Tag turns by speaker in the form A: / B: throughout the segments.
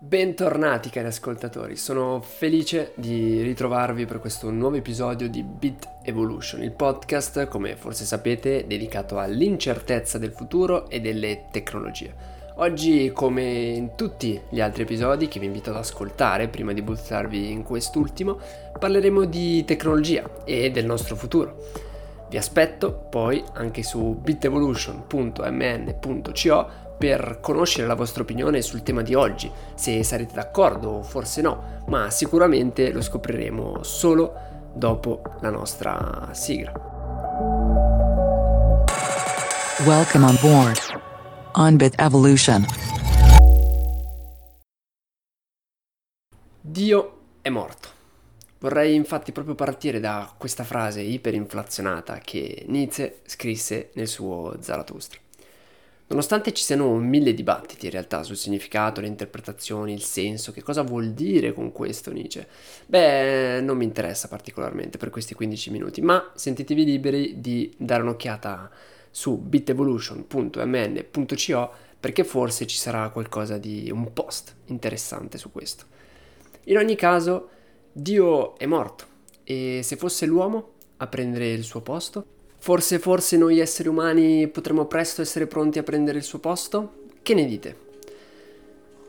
A: Bentornati cari ascoltatori, sono felice di ritrovarvi per questo nuovo episodio di Bit Evolution, il podcast, come forse sapete, dedicato all'incertezza del futuro e delle tecnologie. Oggi, come in tutti gli altri episodi che vi invito ad ascoltare prima di buttarvi in quest'ultimo, parleremo di tecnologia e del nostro futuro. Vi aspetto poi anche su bitevolution.mn.co per conoscere la vostra opinione sul tema di oggi, se sarete d'accordo o forse no, ma sicuramente lo scopriremo solo dopo la nostra sigla. Welcome on board on Bit Evolution. Dio è morto. Vorrei infatti proprio partire da questa frase iperinflazionata che Nietzsche scrisse nel suo Zarathustra. Nonostante ci siano mille dibattiti in realtà sul significato, le interpretazioni, il senso, che cosa vuol dire con questo Nietzsche, beh, non mi interessa particolarmente per questi 15 minuti, ma sentitevi liberi di dare un'occhiata su bitevolution.mn.co perché forse ci sarà qualcosa di un post interessante su questo. In ogni caso, Dio è morto e se fosse l'uomo a prendere il suo posto, Forse, forse noi esseri umani potremo presto essere pronti a prendere il suo posto? Che ne dite?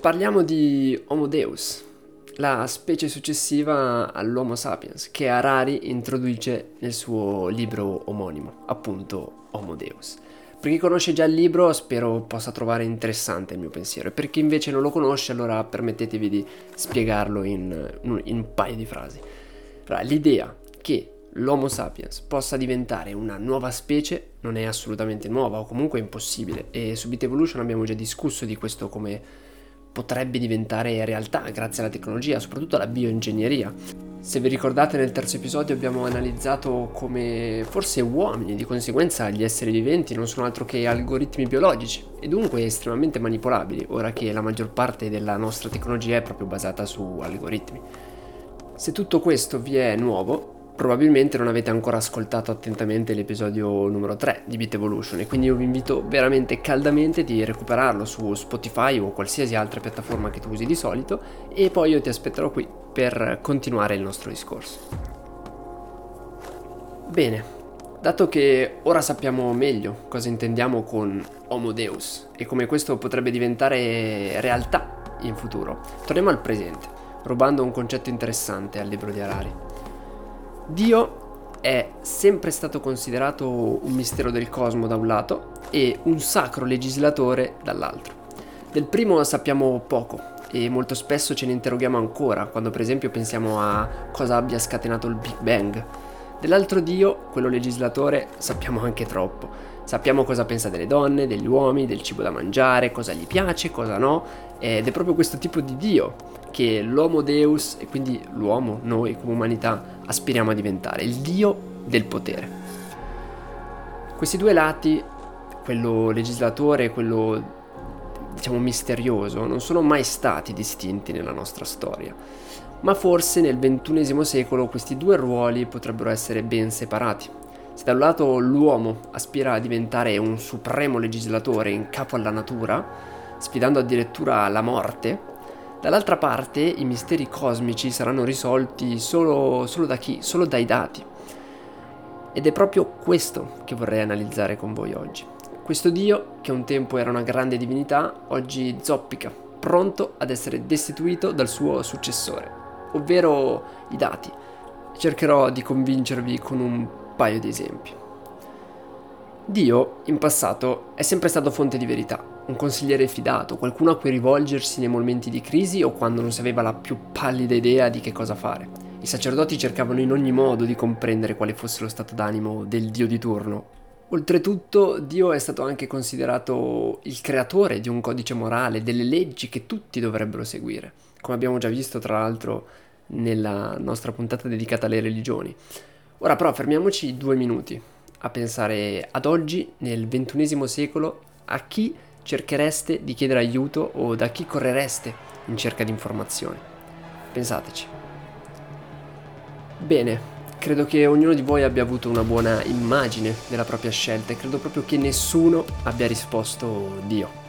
A: Parliamo di Homo Deus, la specie successiva all'Homo sapiens, che Harari introduce nel suo libro omonimo, appunto Homo Deus. Per chi conosce già il libro spero possa trovare interessante il mio pensiero e per chi invece non lo conosce allora permettetevi di spiegarlo in, in un paio di frasi. Allora, l'idea che l'Homo sapiens possa diventare una nuova specie non è assolutamente nuova o comunque impossibile e su Bit Evolution abbiamo già discusso di questo come potrebbe diventare realtà grazie alla tecnologia, soprattutto alla bioingegneria. Se vi ricordate nel terzo episodio abbiamo analizzato come forse uomini, di conseguenza gli esseri viventi non sono altro che algoritmi biologici e dunque estremamente manipolabili, ora che la maggior parte della nostra tecnologia è proprio basata su algoritmi. Se tutto questo vi è nuovo, probabilmente non avete ancora ascoltato attentamente l'episodio numero 3 di Beat Evolution e quindi io vi invito veramente caldamente di recuperarlo su Spotify o qualsiasi altra piattaforma che tu usi di solito e poi io ti aspetterò qui per continuare il nostro discorso. Bene, dato che ora sappiamo meglio cosa intendiamo con Homo Deus e come questo potrebbe diventare realtà in futuro, torniamo al presente, rubando un concetto interessante al libro di Harari. Dio è sempre stato considerato un mistero del cosmo da un lato e un sacro legislatore dall'altro. Del primo sappiamo poco e molto spesso ce ne interroghiamo ancora, quando per esempio pensiamo a cosa abbia scatenato il Big Bang. Dell'altro Dio, quello legislatore, sappiamo anche troppo. Sappiamo cosa pensa delle donne, degli uomini, del cibo da mangiare, cosa gli piace, cosa no, ed è proprio questo tipo di Dio che l'Homo Deus, e quindi l'uomo, noi come umanità, aspiriamo a diventare, il Dio del potere. Questi due lati, quello legislatore e quello diciamo misterioso, non sono mai stati distinti nella nostra storia, ma forse nel XXI secolo questi due ruoli potrebbero essere ben separati. Se da un lato l'uomo aspira a diventare un supremo legislatore in capo alla natura, sfidando addirittura la morte, Dall'altra parte i misteri cosmici saranno risolti solo, solo da chi? Solo dai dati. Ed è proprio questo che vorrei analizzare con voi oggi. Questo Dio, che un tempo era una grande divinità, oggi zoppica, pronto ad essere destituito dal suo successore, ovvero i dati. Cercherò di convincervi con un paio di esempi. Dio, in passato, è sempre stato fonte di verità, un consigliere fidato, qualcuno a cui rivolgersi nei momenti di crisi o quando non si aveva la più pallida idea di che cosa fare. I sacerdoti cercavano in ogni modo di comprendere quale fosse lo stato d'animo del dio di turno. Oltretutto, Dio è stato anche considerato il creatore di un codice morale, delle leggi che tutti dovrebbero seguire, come abbiamo già visto tra l'altro nella nostra puntata dedicata alle religioni. Ora però fermiamoci due minuti a pensare ad oggi, nel XXI secolo, a chi cerchereste di chiedere aiuto o da chi correreste in cerca di informazioni? Pensateci. Bene, credo che ognuno di voi abbia avuto una buona immagine della propria scelta e credo proprio che nessuno abbia risposto Dio.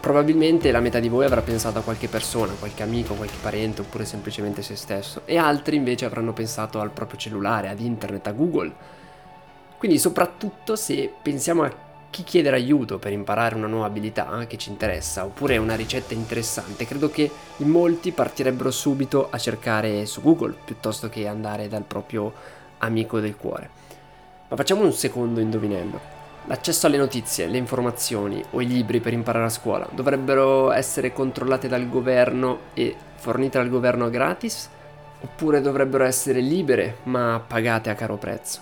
A: Probabilmente la metà di voi avrà pensato a qualche persona, qualche amico, qualche parente oppure semplicemente se stesso e altri invece avranno pensato al proprio cellulare, ad internet, a Google. Quindi soprattutto se pensiamo a chi chiedere aiuto per imparare una nuova abilità che ci interessa oppure una ricetta interessante, credo che in molti partirebbero subito a cercare su Google piuttosto che andare dal proprio amico del cuore. Ma facciamo un secondo indovinello. L'accesso alle notizie, le informazioni o i libri per imparare a scuola dovrebbero essere controllate dal governo e fornite dal governo gratis? Oppure dovrebbero essere libere ma pagate a caro prezzo?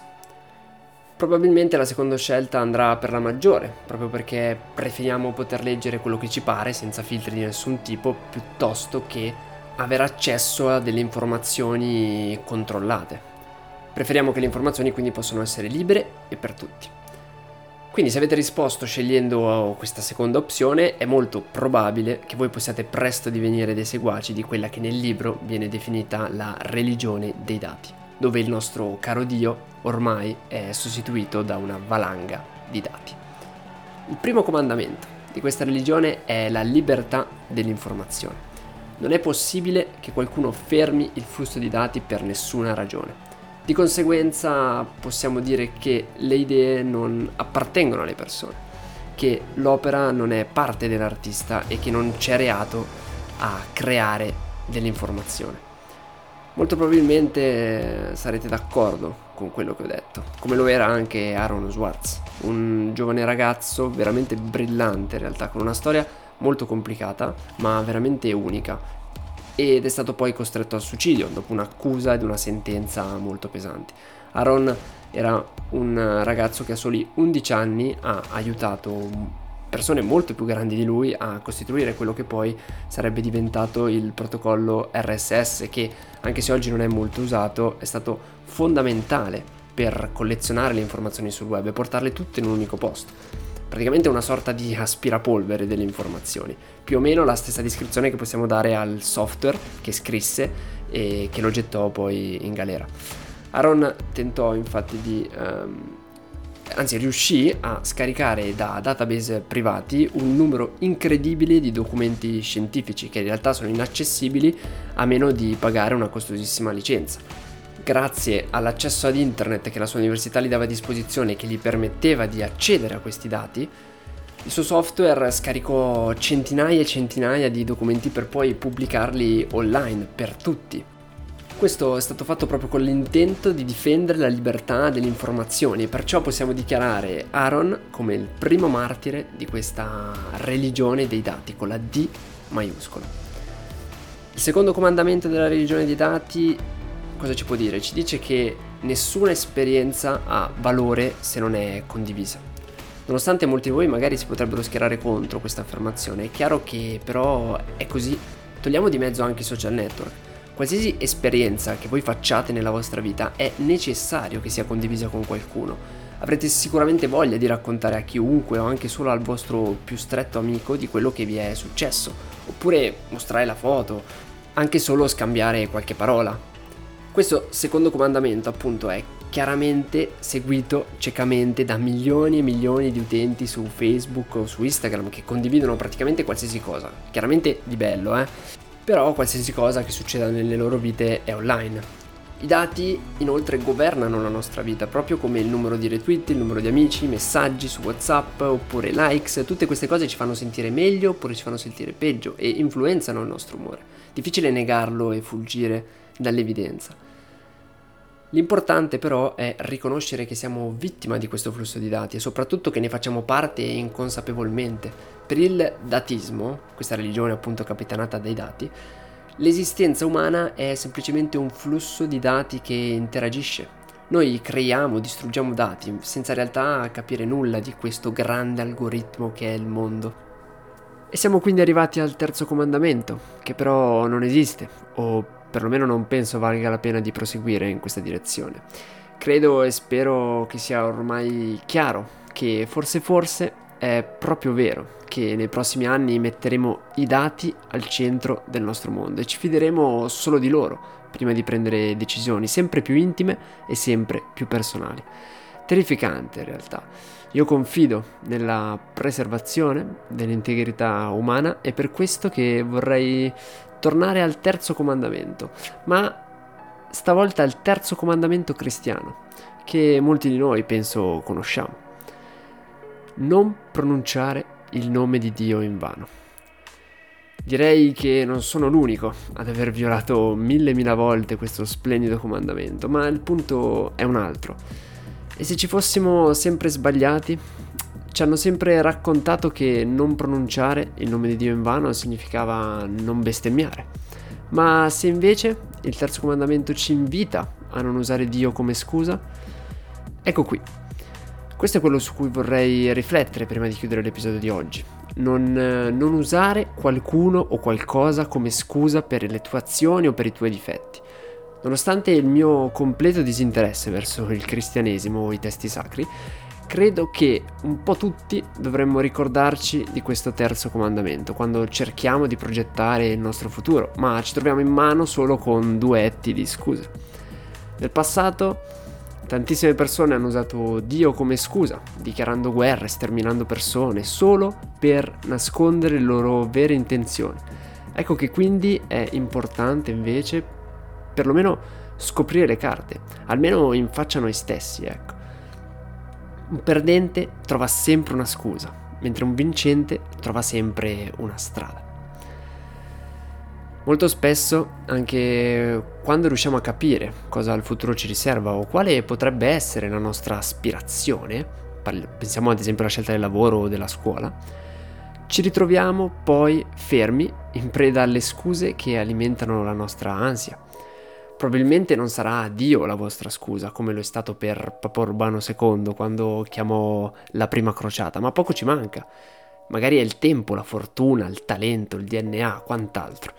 A: Probabilmente la seconda scelta andrà per la maggiore, proprio perché preferiamo poter leggere quello che ci pare senza filtri di nessun tipo, piuttosto che avere accesso a delle informazioni controllate. Preferiamo che le informazioni quindi possano essere libere e per tutti. Quindi se avete risposto scegliendo questa seconda opzione è molto probabile che voi possiate presto divenire dei seguaci di quella che nel libro viene definita la religione dei dati, dove il nostro caro Dio ormai è sostituito da una valanga di dati. Il primo comandamento di questa religione è la libertà dell'informazione. Non è possibile che qualcuno fermi il flusso di dati per nessuna ragione. Di conseguenza possiamo dire che le idee non appartengono alle persone, che l'opera non è parte dell'artista e che non c'è reato a creare dell'informazione. Molto probabilmente sarete d'accordo con quello che ho detto, come lo era anche Aaron Swartz, un giovane ragazzo veramente brillante in realtà, con una storia molto complicata ma veramente unica ed è stato poi costretto al suicidio dopo un'accusa ed una sentenza molto pesanti. Aaron era un ragazzo che a soli 11 anni ha aiutato persone molto più grandi di lui a costituire quello che poi sarebbe diventato il protocollo RSS che anche se oggi non è molto usato è stato fondamentale per collezionare le informazioni sul web e portarle tutte in un unico posto praticamente una sorta di aspirapolvere delle informazioni. Più o meno la stessa descrizione che possiamo dare al software che scrisse e che lo gettò poi in galera. Aaron tentò infatti di... Um, anzi riuscì a scaricare da database privati un numero incredibile di documenti scientifici che in realtà sono inaccessibili a meno di pagare una costosissima licenza grazie all'accesso ad internet che la sua università gli dava a disposizione e che gli permetteva di accedere a questi dati, il suo software scaricò centinaia e centinaia di documenti per poi pubblicarli online per tutti. Questo è stato fatto proprio con l'intento di difendere la libertà delle informazioni e perciò possiamo dichiarare Aaron come il primo martire di questa religione dei dati con la D maiuscola. Il secondo comandamento della religione dei dati cosa ci può dire? Ci dice che nessuna esperienza ha valore se non è condivisa. Nonostante molti di voi magari si potrebbero schierare contro questa affermazione, è chiaro che però è così. Togliamo di mezzo anche i social network. Qualsiasi esperienza che voi facciate nella vostra vita è necessario che sia condivisa con qualcuno. Avrete sicuramente voglia di raccontare a chiunque o anche solo al vostro più stretto amico di quello che vi è successo, oppure mostrare la foto, anche solo scambiare qualche parola. Questo secondo comandamento appunto è chiaramente seguito ciecamente da milioni e milioni di utenti su Facebook o su Instagram che condividono praticamente qualsiasi cosa, chiaramente di bello, eh? però qualsiasi cosa che succeda nelle loro vite è online. I dati inoltre governano la nostra vita, proprio come il numero di retweet, il numero di amici, messaggi su WhatsApp oppure likes, tutte queste cose ci fanno sentire meglio oppure ci fanno sentire peggio e influenzano il nostro umore. Difficile negarlo e fuggire dall'evidenza. L'importante però è riconoscere che siamo vittima di questo flusso di dati e soprattutto che ne facciamo parte inconsapevolmente. Per il datismo, questa religione appunto capitanata dai dati, l'esistenza umana è semplicemente un flusso di dati che interagisce. Noi creiamo, distruggiamo dati senza in realtà capire nulla di questo grande algoritmo che è il mondo. E siamo quindi arrivati al terzo comandamento, che però non esiste, o perlomeno non penso valga la pena di proseguire in questa direzione. Credo e spero che sia ormai chiaro che forse forse è proprio vero che nei prossimi anni metteremo i dati al centro del nostro mondo e ci fideremo solo di loro prima di prendere decisioni sempre più intime e sempre più personali. Terrificante in realtà. Io confido nella preservazione dell'integrità umana e per questo che vorrei tornare al terzo comandamento, ma stavolta al terzo comandamento cristiano, che molti di noi penso conosciamo. Non pronunciare il nome di Dio in vano. Direi che non sono l'unico ad aver violato mille mila volte questo splendido comandamento, ma il punto è un altro. E se ci fossimo sempre sbagliati, ci hanno sempre raccontato che non pronunciare il nome di Dio in vano significava non bestemmiare. Ma se invece il terzo comandamento ci invita a non usare Dio come scusa, ecco qui. Questo è quello su cui vorrei riflettere prima di chiudere l'episodio di oggi non, eh, non usare qualcuno o qualcosa come scusa per le tue azioni o per i tuoi difetti. Nonostante il mio completo disinteresse verso il cristianesimo o i testi sacri, credo che un po' tutti dovremmo ricordarci di questo terzo comandamento quando cerchiamo di progettare il nostro futuro, ma ci troviamo in mano solo con duetti di scuse. Nel passato Tantissime persone hanno usato Dio come scusa, dichiarando guerre, sterminando persone, solo per nascondere le loro vere intenzioni. Ecco che quindi è importante invece perlomeno scoprire le carte, almeno in faccia a noi stessi, ecco. Un perdente trova sempre una scusa, mentre un vincente trova sempre una strada. Molto spesso, anche quando riusciamo a capire cosa il futuro ci riserva o quale potrebbe essere la nostra aspirazione, pensiamo ad esempio alla scelta del lavoro o della scuola, ci ritroviamo poi fermi in preda alle scuse che alimentano la nostra ansia. Probabilmente non sarà Dio la vostra scusa, come lo è stato per Papa Urbano II quando chiamò la prima crociata, ma poco ci manca. Magari è il tempo, la fortuna, il talento, il DNA, quant'altro.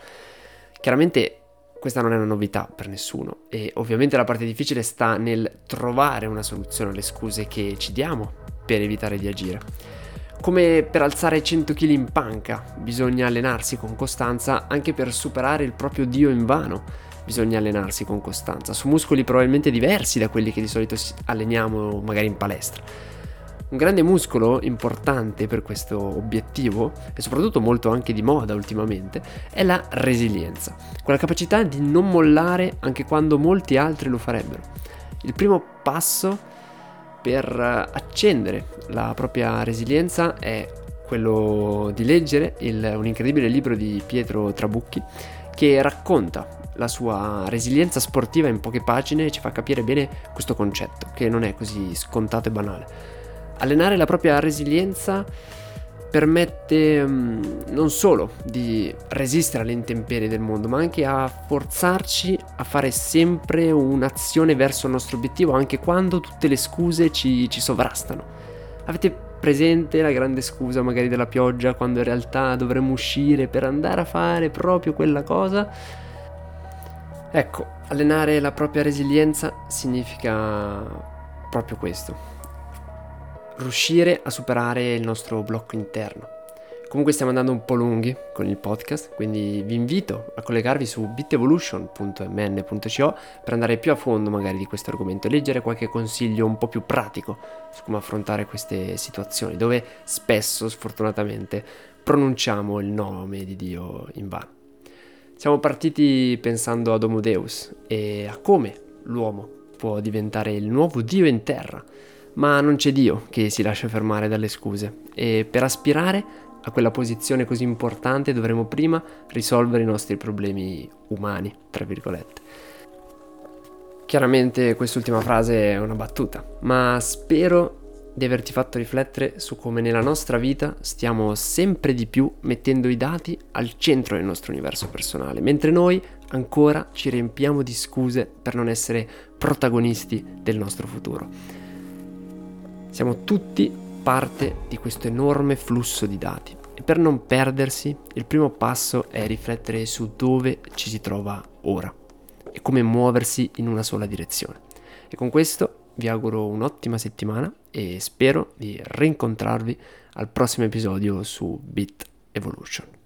A: Chiaramente questa non è una novità per nessuno e ovviamente la parte difficile sta nel trovare una soluzione alle scuse che ci diamo per evitare di agire. Come per alzare 100 kg in panca, bisogna allenarsi con costanza anche per superare il proprio dio in vano. Bisogna allenarsi con costanza. Su muscoli probabilmente diversi da quelli che di solito alleniamo magari in palestra. Un grande muscolo importante per questo obiettivo, e soprattutto molto anche di moda ultimamente, è la resilienza, quella capacità di non mollare anche quando molti altri lo farebbero. Il primo passo per accendere la propria resilienza è quello di leggere il, un incredibile libro di Pietro Trabucchi che racconta la sua resilienza sportiva in poche pagine e ci fa capire bene questo concetto, che non è così scontato e banale. Allenare la propria resilienza permette um, non solo di resistere alle intemperie del mondo, ma anche a forzarci a fare sempre un'azione verso il nostro obiettivo, anche quando tutte le scuse ci, ci sovrastano. Avete presente la grande scusa magari della pioggia, quando in realtà dovremmo uscire per andare a fare proprio quella cosa? Ecco, allenare la propria resilienza significa proprio questo riuscire a superare il nostro blocco interno. Comunque stiamo andando un po' lunghi con il podcast, quindi vi invito a collegarvi su bitevolution.mn.co per andare più a fondo magari di questo argomento e leggere qualche consiglio un po' più pratico su come affrontare queste situazioni, dove spesso sfortunatamente pronunciamo il nome di Dio in vano. Siamo partiti pensando ad Homo Deus e a come l'uomo può diventare il nuovo Dio in terra ma non c'è Dio che si lascia fermare dalle scuse e per aspirare a quella posizione così importante dovremo prima risolvere i nostri problemi umani, tra virgolette. Chiaramente quest'ultima frase è una battuta, ma spero di averti fatto riflettere su come nella nostra vita stiamo sempre di più mettendo i dati al centro del nostro universo personale, mentre noi ancora ci riempiamo di scuse per non essere protagonisti del nostro futuro. Siamo tutti parte di questo enorme flusso di dati e per non perdersi il primo passo è riflettere su dove ci si trova ora e come muoversi in una sola direzione. E con questo vi auguro un'ottima settimana e spero di rincontrarvi al prossimo episodio su Bit Evolution.